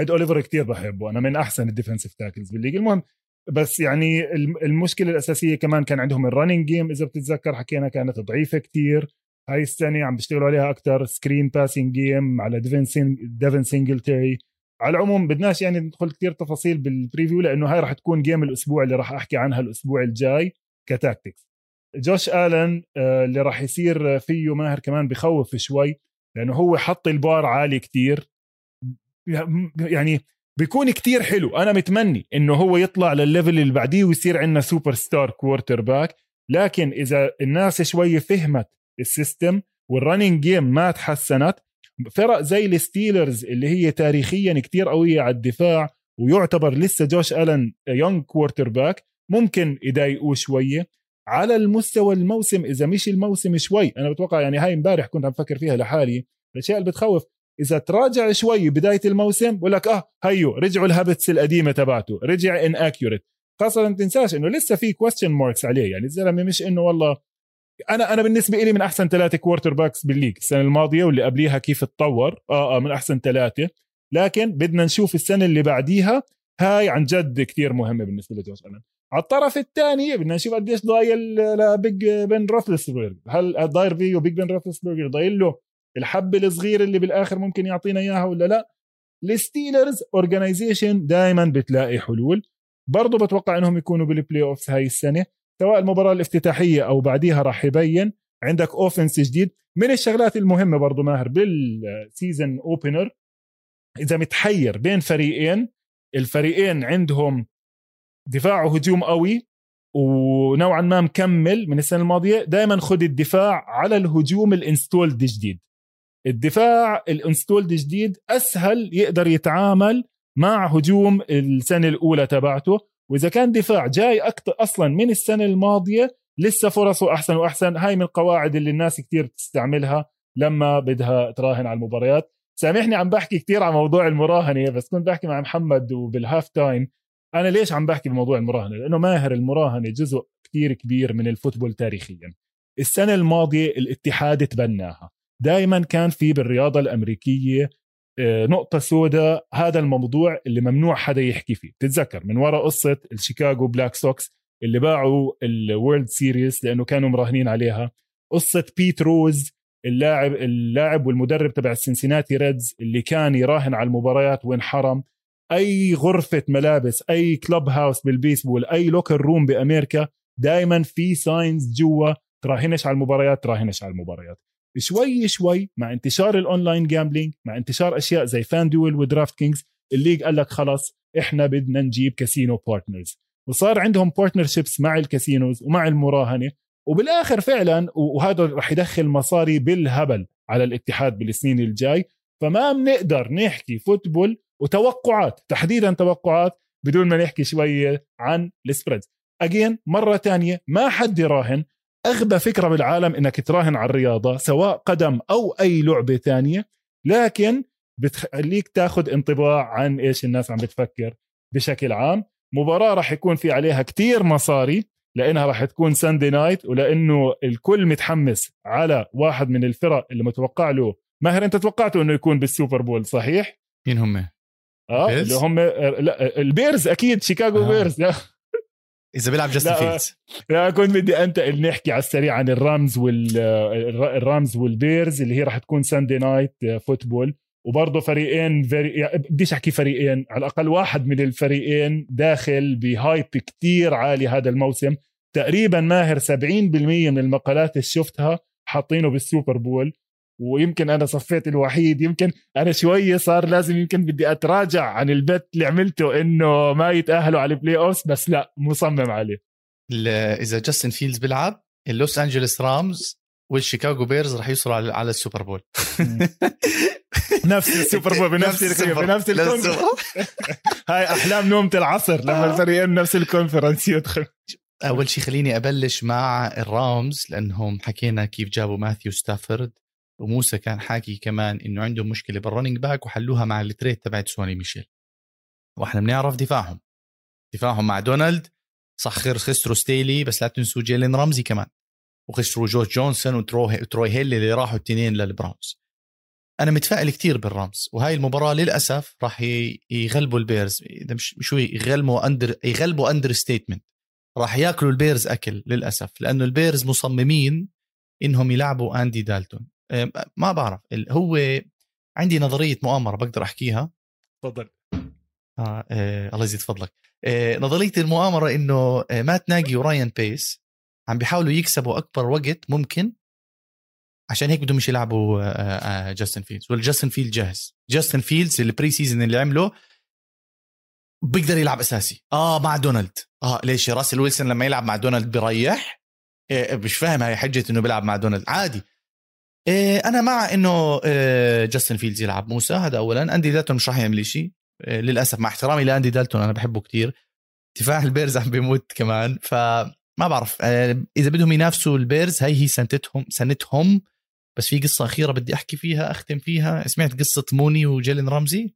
اد أوليفر كتير بحبه أنا من أحسن ال defensive tackles بال league المهم بس يعني المشكلة الأساسية كمان كان عندهم ال running game إذا بتتذكر حكينا كانت ضعيفة كتير. هاي السنة عم بيشتغلوا عليها أكثر screen passing game على ديفن ديفن سينجلتري على العموم بدناش يعني ندخل كثير تفاصيل بال preview لأنه هاي راح تكون game الأسبوع اللي راح أحكي عنها الأسبوع الجاي ك tactics. جوش آلن آه، اللي راح يصير فيه ماهر كمان بخوف شوي لأنه هو حط البار عالي كتير. يعني بيكون كتير حلو. أنا متمني إنه هو يطلع للل level اللي بعديه ويصير عندنا superstar quarterback لكن إذا الناس شوي فهمت ال system وال running game ما تحسنت فرق زي ال Steelers اللي هي تاريخيا كتير قوية على الدفاع ويعتبر لسه جوش ألن young quarterback ممكن يضايقوه شوية. على المستوى الموسم إذا مش الموسم شوي أنا بتوقع يعني هاي امبارح كنت عم بفكر فيها لحالي الأشياء اللي بتخوف إذا تراجع شوي بداية الموسم بقول لك آه هيو رجعوا ال habits القديمة تبعته رجع inaccurate خاصة ما تنساش إنه لسه في question marks عليه يعني الزلمة مش إنه والله أنا أنا بالنسبة لي من أحسن ثلاثة quarterbacks بال league السنة الماضية واللي قبليها كيف تطور آه آه من أحسن ثلاثة. لكن بدنا نشوف السنة اللي بعديها هاي عن جد كثير مهمة بالنسبة لجوش ألن. على الطرف الثاني بدنا نشوف قديش ضايل لبيج بن روثلسبرغ هل ضايل فيه بيج بن روثلسبرغ ضايل له. الحبه الصغيره اللي بالآخر ممكن يعطينا إياها ولا لا؟ ال Steelers organization دائما بتلاقي حلول. برضه بتوقع إنهم يكونوا بال playoffs هاي السنة. سواء المباراة الافتتاحية أو بعديها راح يبين. عندك offense جديد. من الشغلات المهمة برضه ماهر بال season opener إذا متحير بين فريقين الفريقين عندهم دفاع وهجوم قوي ونوعا ما مكمل من السنة الماضية. دائما خذ الدفاع على الهجوم ال installed جديد الدفاع ال installed جديد أسهل يقدر يتعامل مع هجوم السنة الأولى تبعته. وإذا كان دفاع جاي أكثر أصلا من السنة الماضية لسه فرصه أحسن وأحسن. هاي من القواعد اللي الناس كتير بتستعملها لما بدها تراهن على المباريات. سامحني عم بحكي كتير عن موضوع المراهنة بس كنت بحكي مع محمد وبال halftime. أنا ليش عم بحكي بموضوع المراهنة؟ لأنه ماهر المراهنة جزء كتير كبير من ال football تاريخيا. السنة الماضية الاتحاد تبناها. دائما كان في بالرياضة الأمريكية آه، نقطة سوداء هذا الموضوع اللي ممنوع حدا يحكي فيه. تتذكر من وراء قصة ال Chicago Black Sox اللي باعوا ال World Series لأنه كانوا مراهنين عليها. قصة بيت روز اللاعب اللاعب والمدرب تبع ال Cincinnati Reds اللي كان يراهن على المباريات وانحرم أي غرفة ملابس أي clubhouse بال baseball أي locker room بأمريكا دائما في signs جوا تراهنش على المباريات تراهنش على المباريات. شوي شوي مع انتشار ال online gambling مع انتشار أشياء زي FanDuel و DraftKings ال league قال لك خلص إحنا بدنا نجيب casino partners وصار عندهم partnerships مع ال casinos ومع المراهنة. وبالآخر فعلا وهذا رح يدخل مصاري بالهبل على الاتحاد بالسنين الجاي. فما بنقدر نحكي football وتوقعات تحديدا توقعات بدون ما نحكي شوية عن ال spreads again مرة تانية ما حد يراهن. أغبى فكرة بالعالم إنك تراهن على الرياضة سواء قدم أو أي لعبة تانية لكن بتخليك تاخذ انطباع عن إيش الناس عم بتفكر بشكل عام. مباراة راح يكون في عليها كتير مصاري لأنها راح تكون Sunday night ولأنه الكل متحمس على واحد من الفرق اللي متوقع له. ماهر أنت توقعته إنه يكون بال Super Bowl صحيح؟ مين هم؟ آه اللي هم لا ال Bears أكيد شيكاغو آه. Bears. إذا بيلعب جاستن فيلدز لا كنت بدي أنتقل نحكي على السريع عن ال Rams وال ال Rams وال Bears اللي هي راح تكون Sunday night football وبرضه فريقين very يعني بديش أحكي فريقين على الأقل واحد من الفريقين داخل ب hype كتير عالي هذا الموسم. تقريبا ماهر 70% من المقالات اللي شفتها حاطينه بال Super Bowl. ويمكن أنا صفيت الوحيد يمكن أنا شوية صار لازم يمكن بدي أتراجع عن ال bet اللي عملته إنه ما يتأهلوا على ال playoff بس لا مصمم عليه. إذا جاستن فيلدز بيلعب ال Los Angeles Rams وال Chicago Bears راح يوصلوا على, على ال Super Bowl. نفس ال Super Bowl بنفس بنفس هاي أحلام نومة العصر لما آه. الفريقين نفس ال conference يدخل. أول شيء خليني أبلش مع الرامز لأنهم حكينا كيف جابوا ماثيو ستافورد وموسى كان حاكي كمان إنه عندهم مشكلة بال running back وحلوها مع ال trade تبعت سوني ميشيل. وإحنا بنعرف دفاعهم. دفاعهم مع دونالد صح خسروا ستيلي بس لا تنسوا جيلين رمزي كمان. وخسروا جورج جونسون وتروي هيل اللي راحوا الاثنين للبراونز. أنا متفائل كتير بالرامز وهاي المباراة للأسف راح يغلبوا البيرز. إذا مش شوي يغلبوا under يغلبوا understatement راح ياكلوا البيرز أكل للأسف لأنه البيرز مصممين إنهم يلعبوا اندي دالتون ما بعرف هو عندي نظرية مؤامرة بقدر أحكيها. تفضل. آه, آه الله يزيد فضلك. آه نظرية المؤامرة إنه آه مات ناجي وراين بيس عم بيحاولوا يكسبوا أكبر وقت ممكن عشان هيك بدهم مش يلعبوا آه, آه، جاستن فيلدز. والجاستن فيلد جاهز. جاستن فيلدز ال pre-season اللي عمله بيقدر يلعب أساسي. آه مع دونالد. آه ليش؟ راسل ويلسون لما يلعب مع دونالد بيريح. إيه مش فاهم هاي حجة إنه بيلعب مع دونالد. عادي. أنا مع إنه إيه جاستن فيلدز يلعب موسى هذا اولا. أندي دالتون مش راح يعمل شيء إيه للأسف مع احترامي لأندي دالتون أنا بحبه كتير. دفاع البيرز عم بيموت كمان فما بعرف. إيه إذا بدهم ينافسوا البيرز هي هي سنتهم سنتهم. بس في قصة أخيرة بدي أحكي فيها أختم فيها. سمعت قصة موني وجيلين رمزي؟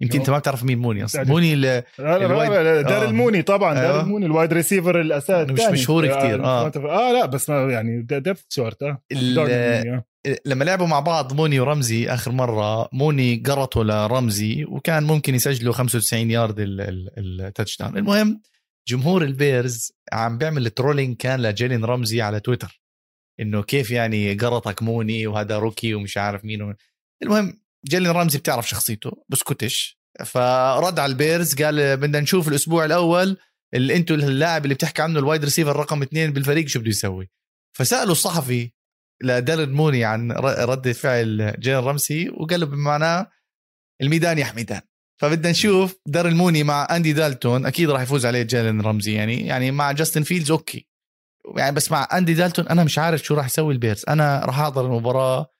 يمكن انت ما بتعرف مين موني أصلا. موني ال ال wide... دار آه. الموني طبعا دار آه. الموني ال wide receiver الاساسي مش مشهور كثير آه. آه لا بس ما يعني depth chart آه. لما لعبوا مع بعض موني ورمزي آخر مرة موني قرطوا لرمزي وكان ممكن يسجلوا 95 يارد ال touchdown المهم جمهور البيرز عم بيعمل trolling كان لجيلين رمزي على تويتر. إنه كيف يعني قرطك موني وهذا rookie ومش عارف مين المهم جيلين رمزي بتعرف شخصيته بسكتش فرد على البيرز قال بدنا نشوف الأسبوع الأول اللي أنتم اللاعب اللي بتحكي عنه ال wide receiver رقم اثنين بالفريق شو بده يسوي. فسألوا الصحفي لدارن موني عن ردة فعل جيلين رمزي وقال له بمعناه الميدان يا حميدان. فبدنا نشوف دارن موني مع أندي دالتون أكيد راح يفوز عليه جيلين رمزي. يعني يعني مع جاستن فيلدز okay. يعني بس مع أندي دالتون أنا مش عارف شو راح يسوي البيرز. أنا راح أحضر المباراة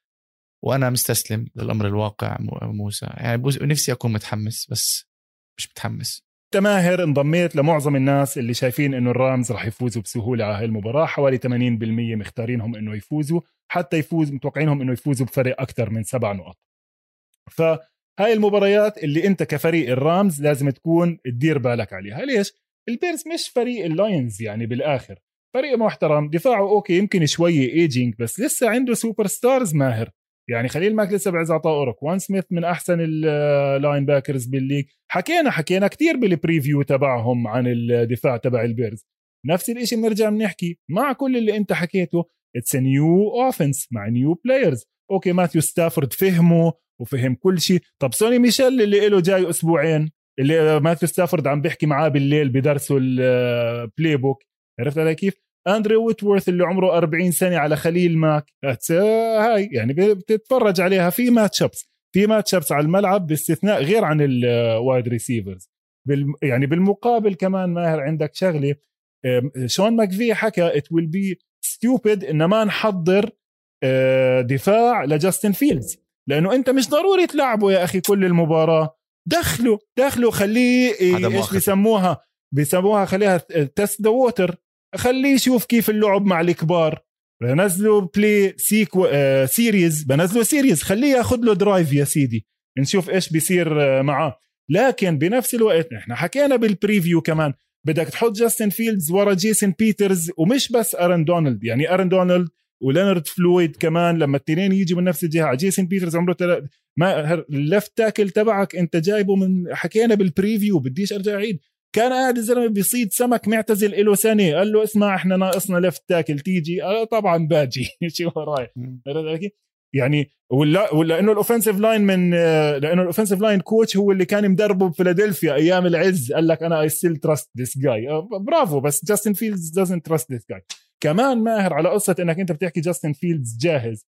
وأنا مستسلم للأمر الواقع موسى. يعني نفسي أكون متحمس بس مش متحمس. انت ماهر انضميت لمعظم الناس اللي شايفين إنه الرامز راح يفوزوا بسهولة على هاي المباراة. حوالي 80% مختارينهم إنه يفوزوا حتى يفوز متوقعينهم إنه يفوزوا بفرق أكثر من سبع نقط فهاي المباريات اللي أنت كفريق الرامز لازم تكون تدير بالك عليها. ليش؟ البيرز مش فريق اللاينز يعني بالآخر. فريق محترم دفاعه okay يمكن شوية إيجينج بس لسه عنده superstars ماهر. يعني خليل ماك لسه بعز عطاه روكوان سميث من أحسن ال linebackers بال league. حكينا حكينا كتير بال preview تبعهم عن الدفاع تبع البيرز نفس الشيء بنرجع بنحكي. مع كل اللي أنت حكيته it's new offense مع new players okay ماثيو ستافورد فهمه وفهم كل شيء طب سوني ميشيل اللي له جاي أسبوعين اللي ماثيو ستافورد عم بيحكي معاه بالليل بدرسه ال playbook عرفت علي كيف؟ أندري ويتورث اللي عمره 40 سنة على خليل ماك. هاي يعني بتتفرج عليها في match-ups في match-ups على الملعب باستثناء غير عن ال wide receivers بال يعني بالمقابل كمان ماهر عندك شغلة شون ماكفي حكى it will be stupid إن ما نحضر دفاع لجاستن فيلدز. لأنه أنت مش ضروري تلعبه يا أخي كل المباراة. دخله دخله خليه إيش بيسموها؟ بيسموها خليها test the water خليه يشوف كيف اللعب مع الكبار. بنزله play سيكو آه series بنزله series خليه ياخذ له drive يا سيدي. نشوف إيش بيصير آه معاه. لكن بنفس الوقت إحنا حكينا بال preview كمان بدك تحط جاستن فيلدز ورا جيسون بيترز ومش بس آرون دونالد يعني آرون دونالد ولينارد فلويد كمان لما الاثنين يجوا من نفس الجهة جيسون بيترز عمره تل... ما ال left tackle تبعك أنت جايبه من حكينا بال preview بديش أرجع أعيد. كان قاعد الزلمه بيصيد سمك معتزل له سنه قال له اسمع إحنا ناقصنا left tackle. تيجي. آه طبعا باجي. شو رايح يعني ولا ولا انه ال offensive line من آه، لأنه ال offensive line coach هو اللي كان مدربه بفيلادلفيا أيام العز. قال لك أنا I still trust this guy برافو. بس جاستن فيلدز doesn't trust this guy كمان ماهر على قصة إنك أنت بتحكي جاستن فيلدز جاهز.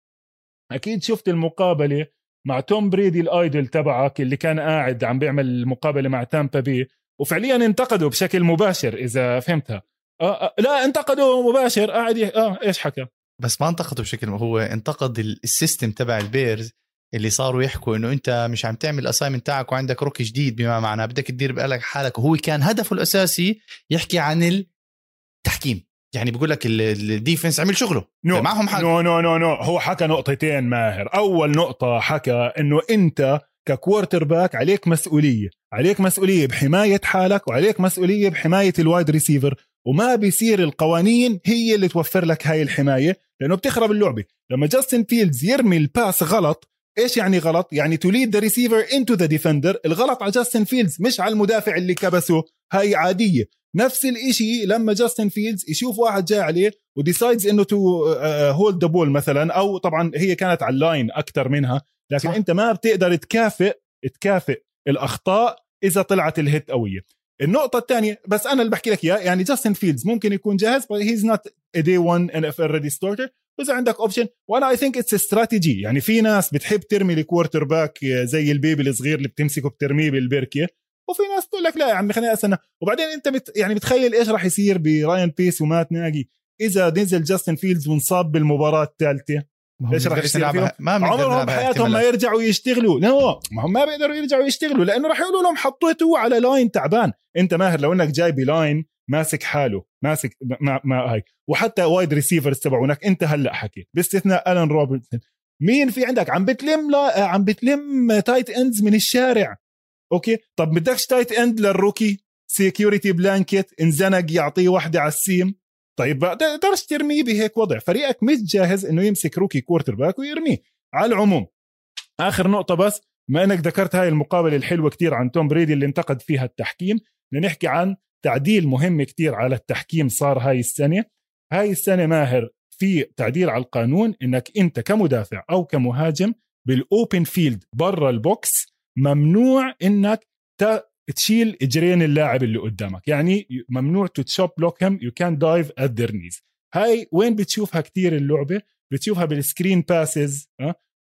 أكيد شفت المقابلة مع توم بريدي ال idol تبعك اللي كان قاعد عم بيعمل المقابلة مع تامبا بي وفعليا انتقدوا بشكل مباشر إذا فهمتها. آه آه لا انتقدوا مباشر. قاعد آه إيش حكى؟ بس ما انتقدوا بشكل هو انتقد ال system تبع البيرز اللي صاروا يحكوا إنه أنت مش عم تعمل ال assignment تاعك وعندك rookie جديد بما معناه. بدك تدير بالك حالك. وهو كان هدفه الأساسي يحكي عن التحكيم. يعني بقول لك ال defense عمل شغله. no. معهم حق no no no no. هو حكى نقطتين ماهر. أول نقطة حكى إنه أنت ك quarterback عليك مسؤولية. عليك مسؤولية بحماية حالك وعليك مسؤولية بحماية ال wide receiver وما بيصير القوانين هي اللي توفر لك هاي الحماية لأنه بتخرب اللعبة. لما جاستن فيلدز يرمي ال pass غلط إيش يعني غلط؟ يعني to lead the receiver into the defender الغلط على جاستن فيلدز مش على المدافع اللي كبسه هاي عادية. نفس الإشي لما جاستن فيلدز يشوف واحد جاي عليه و decides إنه to hold the ball مثلا أو طبعا هي كانت على ال line أكثر منها لكن صح. أنت ما بتقدر تكافئ تكافئ الأخطاء إذا طلعت ال hit قوية. النقطة الثانية بس أنا اللي بحكي لك إياها يعني جاستن فيلدز ممكن يكون جاهز he's not day 1 NFL ready starter واذا عندك option وأنا I think it's strategy يعني في ناس بتحب ترمي ال quarterback زي البيبي الصغير اللي بتمسكه بترميه بالبركة. وفي ناس تقول لك لا يا عمي خليني أستنى. وبعدين أنت بت يعني بتخيل إيش راح يصير براين بيس ومات ناجي. إذا نزل جاستن فيلدز وانصاب بالمباراة الثالثة إيش راح يصير فيهم؟ ما عمرهم بحياتهم ما يرجعوا يشتغلوا. لا ما هم ما بيقدروا يرجعوا يشتغلوا لأنه راح يقولوا لهم حطيته على line تعبان. أنت ماهر لو إنك جاي ب line ماسك حاله ماسك ما, ما هاي. وحتى wide receivers تبعونك أنت هلأ حكيت باستثناء ألان روبنسون مين في عندك؟ عم بتلم لا عم بتلم tight ends من الشارع. okay؟ طب بدكش tight end لل rookie security blanket انزنق يعطيه وحدة على ال seam. طيب بقدرش ترميه بهيك وضع. فريقك مش جاهز إنه يمسك rookie quarterback ويرميه. على العموم آخر نقطة بس ما إنك ذكرت هاي المقابلة الحلوة كتير عن توم بريدي اللي انتقد فيها التحكيم. نحكي عن تعديل مهم كتير على التحكيم صار هاي السنة. هاي السنة ماهر في تعديل على القانون إنك أنت كمدافع أو كمهاجم بال open field برا ال box ممنوع إنك تشيل اجرين اللاعب اللي قدامك. يعني ممنوع تو تشوب بلوك يو كان دايف ات ذير نيز هاي وين بتشوفها كتير اللعبة؟ بتشوفها بال screen passes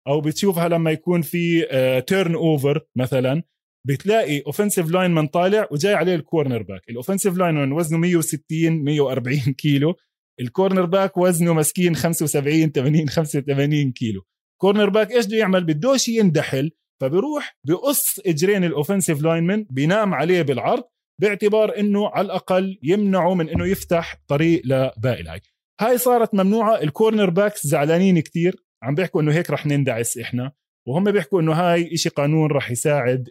أو بتشوفها لما يكون في turn uh, over مثلا. بتلاقي offensive lineman طالع وجاي عليه ال cornerback ال offensive lineman وزنه 160 140 كيلو. ال cornerback وزنه مسكين 75 80 85 كيلو. cornerback إيش بده يعمل؟ بدوش يندحل. فبيروح بقص إجرين ال offensive lineman بينام عليه بالعرض باعتبار إنه على الأقل يمنعه من إنه يفتح طريق لباقي الهاي هاي صارت ممنوعة ال cornerbacks زعلانين كتير. عم بيحكوا إنه هيك رح نندعس إحنا. وهم بيحكوا إنه هاي إشي قانون رح يساعد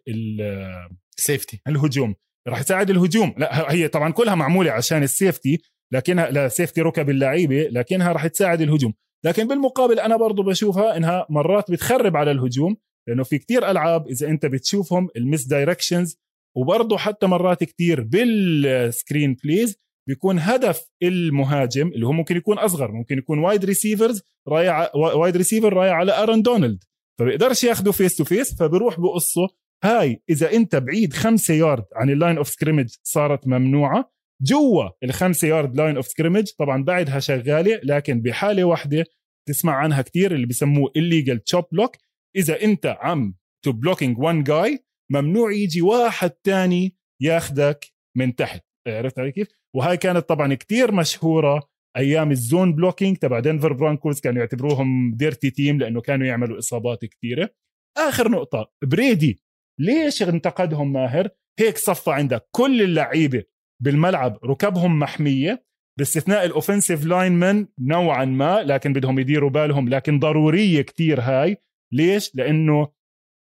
ال safety الهجوم. رح يساعد الهجوم. لا هي طبعا كلها معمولة عشان ال safety لكنها لا safety ركب اللعيبة لكنها رح تساعد الهجوم. لكن بالمقابل أنا برضو بشوفها إنها مرات بتخرب على الهجوم. لأنه في كتير ألعاب إذا أنت بتشوفهم ال misdirections وبرضه حتى مرات كتير بال screen plays بيكون هدف المهاجم اللي هو ممكن يكون أصغر ممكن يكون wide receivers رايح wide receiver رايح على ارون دونالد فبيقدرش ياخده face to face فبيروح بقصه هاي إذا أنت بعيد خمسة يارد عن ال line of scrimmage صارت ممنوعة جوا الخمسة yard line of scrimmage طبعا بعدها شغالة لكن بحالة واحدة تسمع عنها كتير اللي بسموه illegal chop block إذا أنت عم two blocking one جاي ممنوع يجي واحد تاني ياخدك من تحت. عرفت علي كيف؟ وهاي كانت طبعا كتير مشهورة أيام ال zone blocking تبع دنفر برونكوز كانوا يعتبروهم dirty team لأنه كانوا يعملوا إصابات كثيره آخر نقطة بريدي ليش انتقدهم ماهر؟ هيك صفى عندك كل اللعيبة بالملعب ركبهم محمية باستثناء ال offensive lineman نوعا ما لكن بدهم يديروا بالهم لكن ضرورية كتير هاي. ليش؟ لأنه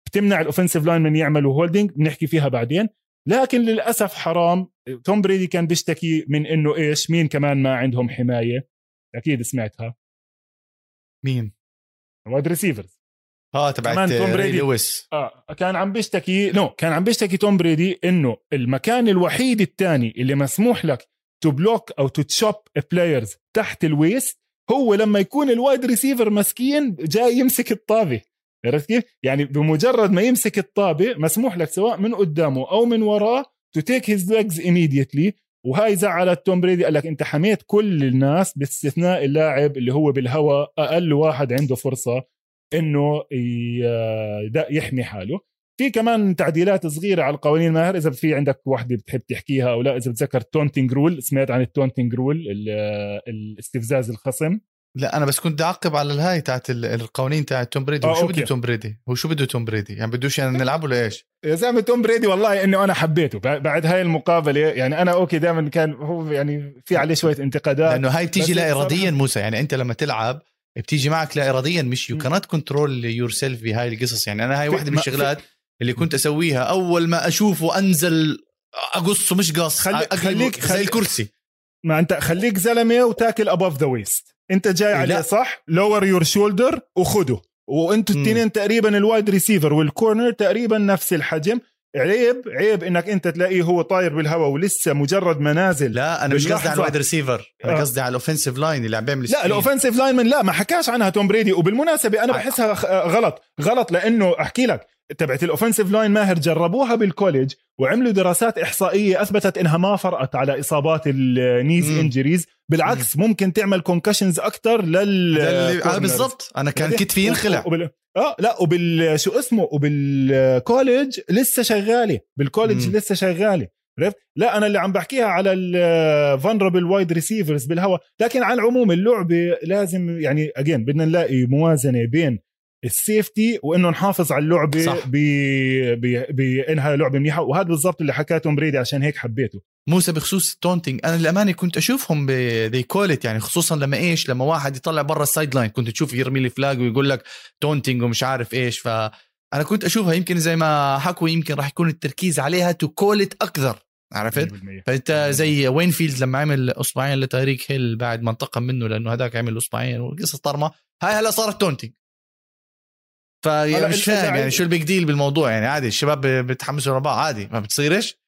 بتمنع ال offensive lineman يعملوا holding بنحكي فيها بعدين. لكن للأسف حرام. توم بريدي كان بيشتكي من إنه إيش؟ مين كمان ما عندهم حماية؟ أكيد سمعتها. مين؟ wide receivers آه تبعت توم بريدي لويس. آه كان عم بيشتكي no كان عم بيشتكي توم بريدي إنه المكان الوحيد الثاني اللي مسموح لك to block أو to chop players تحت ال waist هو لما يكون ال wide receiver مسكين جاي يمسك الطابة. عرفت كيف؟ يعني بمجرد ما يمسك الطابة مسموح لك سواء من قدامه أو من وراه to take his legs immediately. وهاي زعلت توم بريدي قال لك أنت حميت كل الناس باستثناء اللاعب اللي هو بالهواء أقل واحد عنده فرصة إنه يحمي حاله. في كمان تعديلات صغيرة على القوانين ماهر إذا في عندك وحده بتحب تحكيها أو لا إذا بتذكر taunting rule سمعت عن ال taunting rule الاستفزاز الخصم. لا أنا بس كنت أعقب على الهاي تاعت القوانين تاعت توم بريدي. آه شو بده توم بريدي؟ هو شو بده توم بريدي؟ يعني بدوش يعني نلعب ولا إيش؟ يا زلمة توم بريدي والله إنه أنا حبيته. بعد هاي المقابلة يعني أنا okay دائما كان هو يعني في عليه شوية انتقادات. لأنه هاي بتيجي لا اراديا موسى. يعني أنت لما تلعب بتيجي معك لا اراديا. مش يو كانت كنترول يور سيلف بهاي القصص. يعني أنا هاي واحدة من الشغلات اللي كنت أسويها أول ما اشوفه انزل اقصه مش قص خليك خليك زي الكرسي. ما أنت خليك زلمة و tackle above the waist أنت جاي عليه لا. صح؟ lower your shoulder وخده. وأنتوا الاثنين تقريبا ال wide receiver وال corner تقريبا نفس الحجم. عيب عيب إنك أنت تلاقيه هو طاير بالهواء ولسه مجرد ما نازل. لا أنا مش قصدي على ال wide ريسيفر أنا آه. قصدي على ال offensive line اللي عم بيعمل لا ال offensive line من لا ما حكاش عنها توم بريدي وبالمناسبة أنا بحسها غلط. غلط لأنه أحكي لك تبعت ال offensive line ماهر جربوها بال college وعملوا دراسات إحصائية أثبتت إنها ما فرقت على إصابات ال knees injuries بالعكس مم. ممكن تعمل concussions أكثر لل آه بالضبط. أنا كان كتفي ينخلع. وبال... آه لا وبال شو اسمه؟ وبال college لسه شغالة. بال college مم. لسه شغالة. عرفت؟ لا أنا اللي عم بحكيها على ال vulnerable wide receivers بالهواء لكن على العموم اللعبة لازم يعني again بدنا نلاقي موازنة بين ال safety وإنه نحافظ على اللعبة صح. بانها لعبة منيحة وهذا بالضبط اللي حكاته بريدي عشان هيك حبيته. موسى بخصوص ال taunting أنا للأمانة كنت أشوفهم they call it يعني خصوصا لما إيش لما واحد يطلع برا ال sideline كنت تشوف يرمي لي flag ويقول لك taunting ومش عارف إيش فانا كنت أشوفها يمكن زي ما حكوا يمكن راح يكون التركيز عليها to call it أكثر عرفت؟ فأنت زي وينفيلد لما عمل اصبعين لتاريك هيل بعد ما انتقم منه لأنه هذاك عمل اصبعين وقصه طرمة. هاي هلا صارت taunting فيعني مش فاهم يعني شو ال big deal بالموضوع يعني؟ عادي الشباب بيتحمسوا لبعض عادي. ما بتصيرش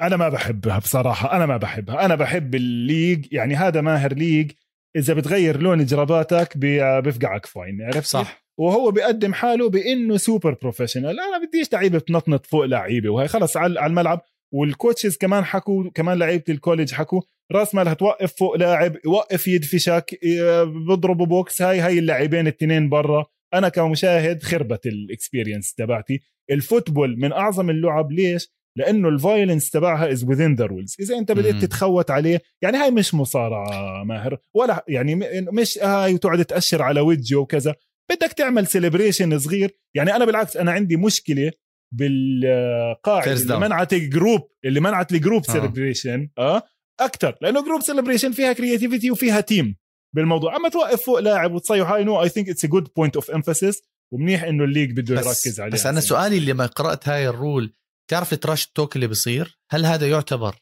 أنا ما بحبها بصراحة أنا ما بحبها. أنا بحب ال league يعني هذا ماهر league. إذا بتغير لون جراباتك بفقعك fine عرفت صح. وهو بيقدم حاله بإنه super professional أنا بديش لعيبه بتنطنط فوق لعيبة وهي خلص على الملعب. وال coaches كمان حكوا كمان لعيبة ال college حكوا راس مالها توقف فوق لاعب يوقف يدفشك بيضربوا بوكس هاي هاي اللاعبين الاثنين برا. أنا كمشاهد خربت ال experience تبعتي. ال football من أعظم اللعب. ليش؟ لأنه ال violence تبعها is within the rules إذا أنت بديت تتخوت عليه يعني هاي مش مصارعة ماهر ولا يعني مش هاي وتقعد تأشر على وجهه وكذا. بدك تعمل celebration صغير. يعني أنا بالعكس أنا عندي مشكلة بالقاعدة اللي منعت ال group اللي منعت ال group celebration آه أكثر لأنه group celebration فيها creativity وفيها team بالموضوع. أما توقف فوق لاعب وتصيح هاي no I think it's a good point of emphasis ومنيح إنه ال league بده يركز عليه بس أنا سؤالي لما قرأت هاي ال rule تعرف ال trash talk اللي بصير؟ هل هذا يعتبر؟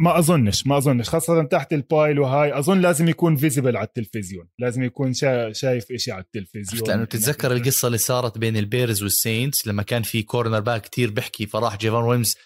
ما أظنش ما أظنش. خاصة تحت ال pile وهاي أظن لازم يكون visible على التلفزيون. لازم يكون شا... شايف إشي على التلفزيون. لأنه تتذكر القصة اللي صارت بين البيرز والسينتس لما كان في cornerback كتير بيحكي فراح جيفان ويمز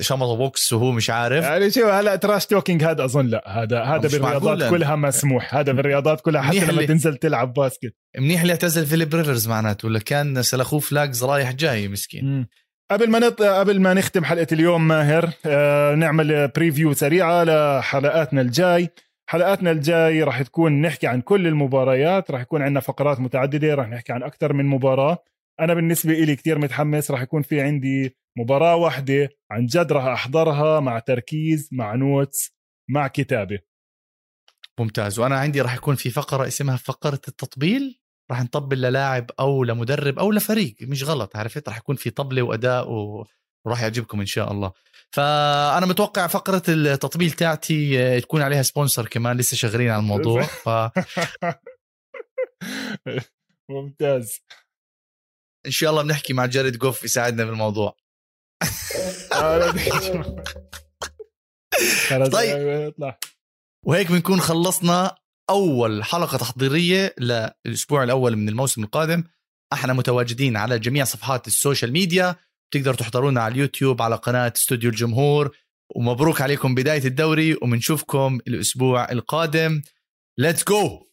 شمط بوكس وهو مش عارف؟ يعني شو هلا trash talking هذا أظن لا. هذا هذا بالرياضات كلها مسموح. هذا بالرياضات كلها حتى لما تنزل تلعب basket. منيح اللي اعتزل فيليب ريفرز معناته ولا كان سلخوه flags رايح جاي مسكين. قبل ما نط... قبل ما نختم حلقة اليوم ماهر آه نعمل preview سريعة لحلقاتنا الجاي. حلقاتنا الجاي راح تكون نحكي عن كل المباريات راح يكون عندنا فقرات متعددة راح نحكي عن أكثر من مباراة. أنا بالنسبة لي كتير متحمس راح يكون في عندي مباراة واحدة عن جد راح أحضرها مع تركيز مع نوتس مع كتابة. ممتاز. وأنا عندي راح يكون في فقرة اسمها فقرة التطبيل. راح نطبل للاعب أو لمدرب أو لفريق مش غلط عرفت؟ راح يكون في طبلة وأداء وراح يعجبكم إن شاء الله. فأنا متوقع فقرة التطبيل تاعتي آه، تكون عليها sponsor كمان لسه شغالين على الموضوع. ف ممتاز. إن شاء الله بنحكي مع جاريد جوف يساعدنا بالموضوع. طيب. وهيك بنكون خلصنا أول حلقة تحضيرية للأسبوع الأول من الموسم القادم. أحنا متواجدين على جميع صفحات ال social media. تقدروا تحضرونا على اليوتيوب على قناة استوديو الجمهور. ومبروك عليكم بداية الدوري وبنشوفكم الأسبوع القادم. let's go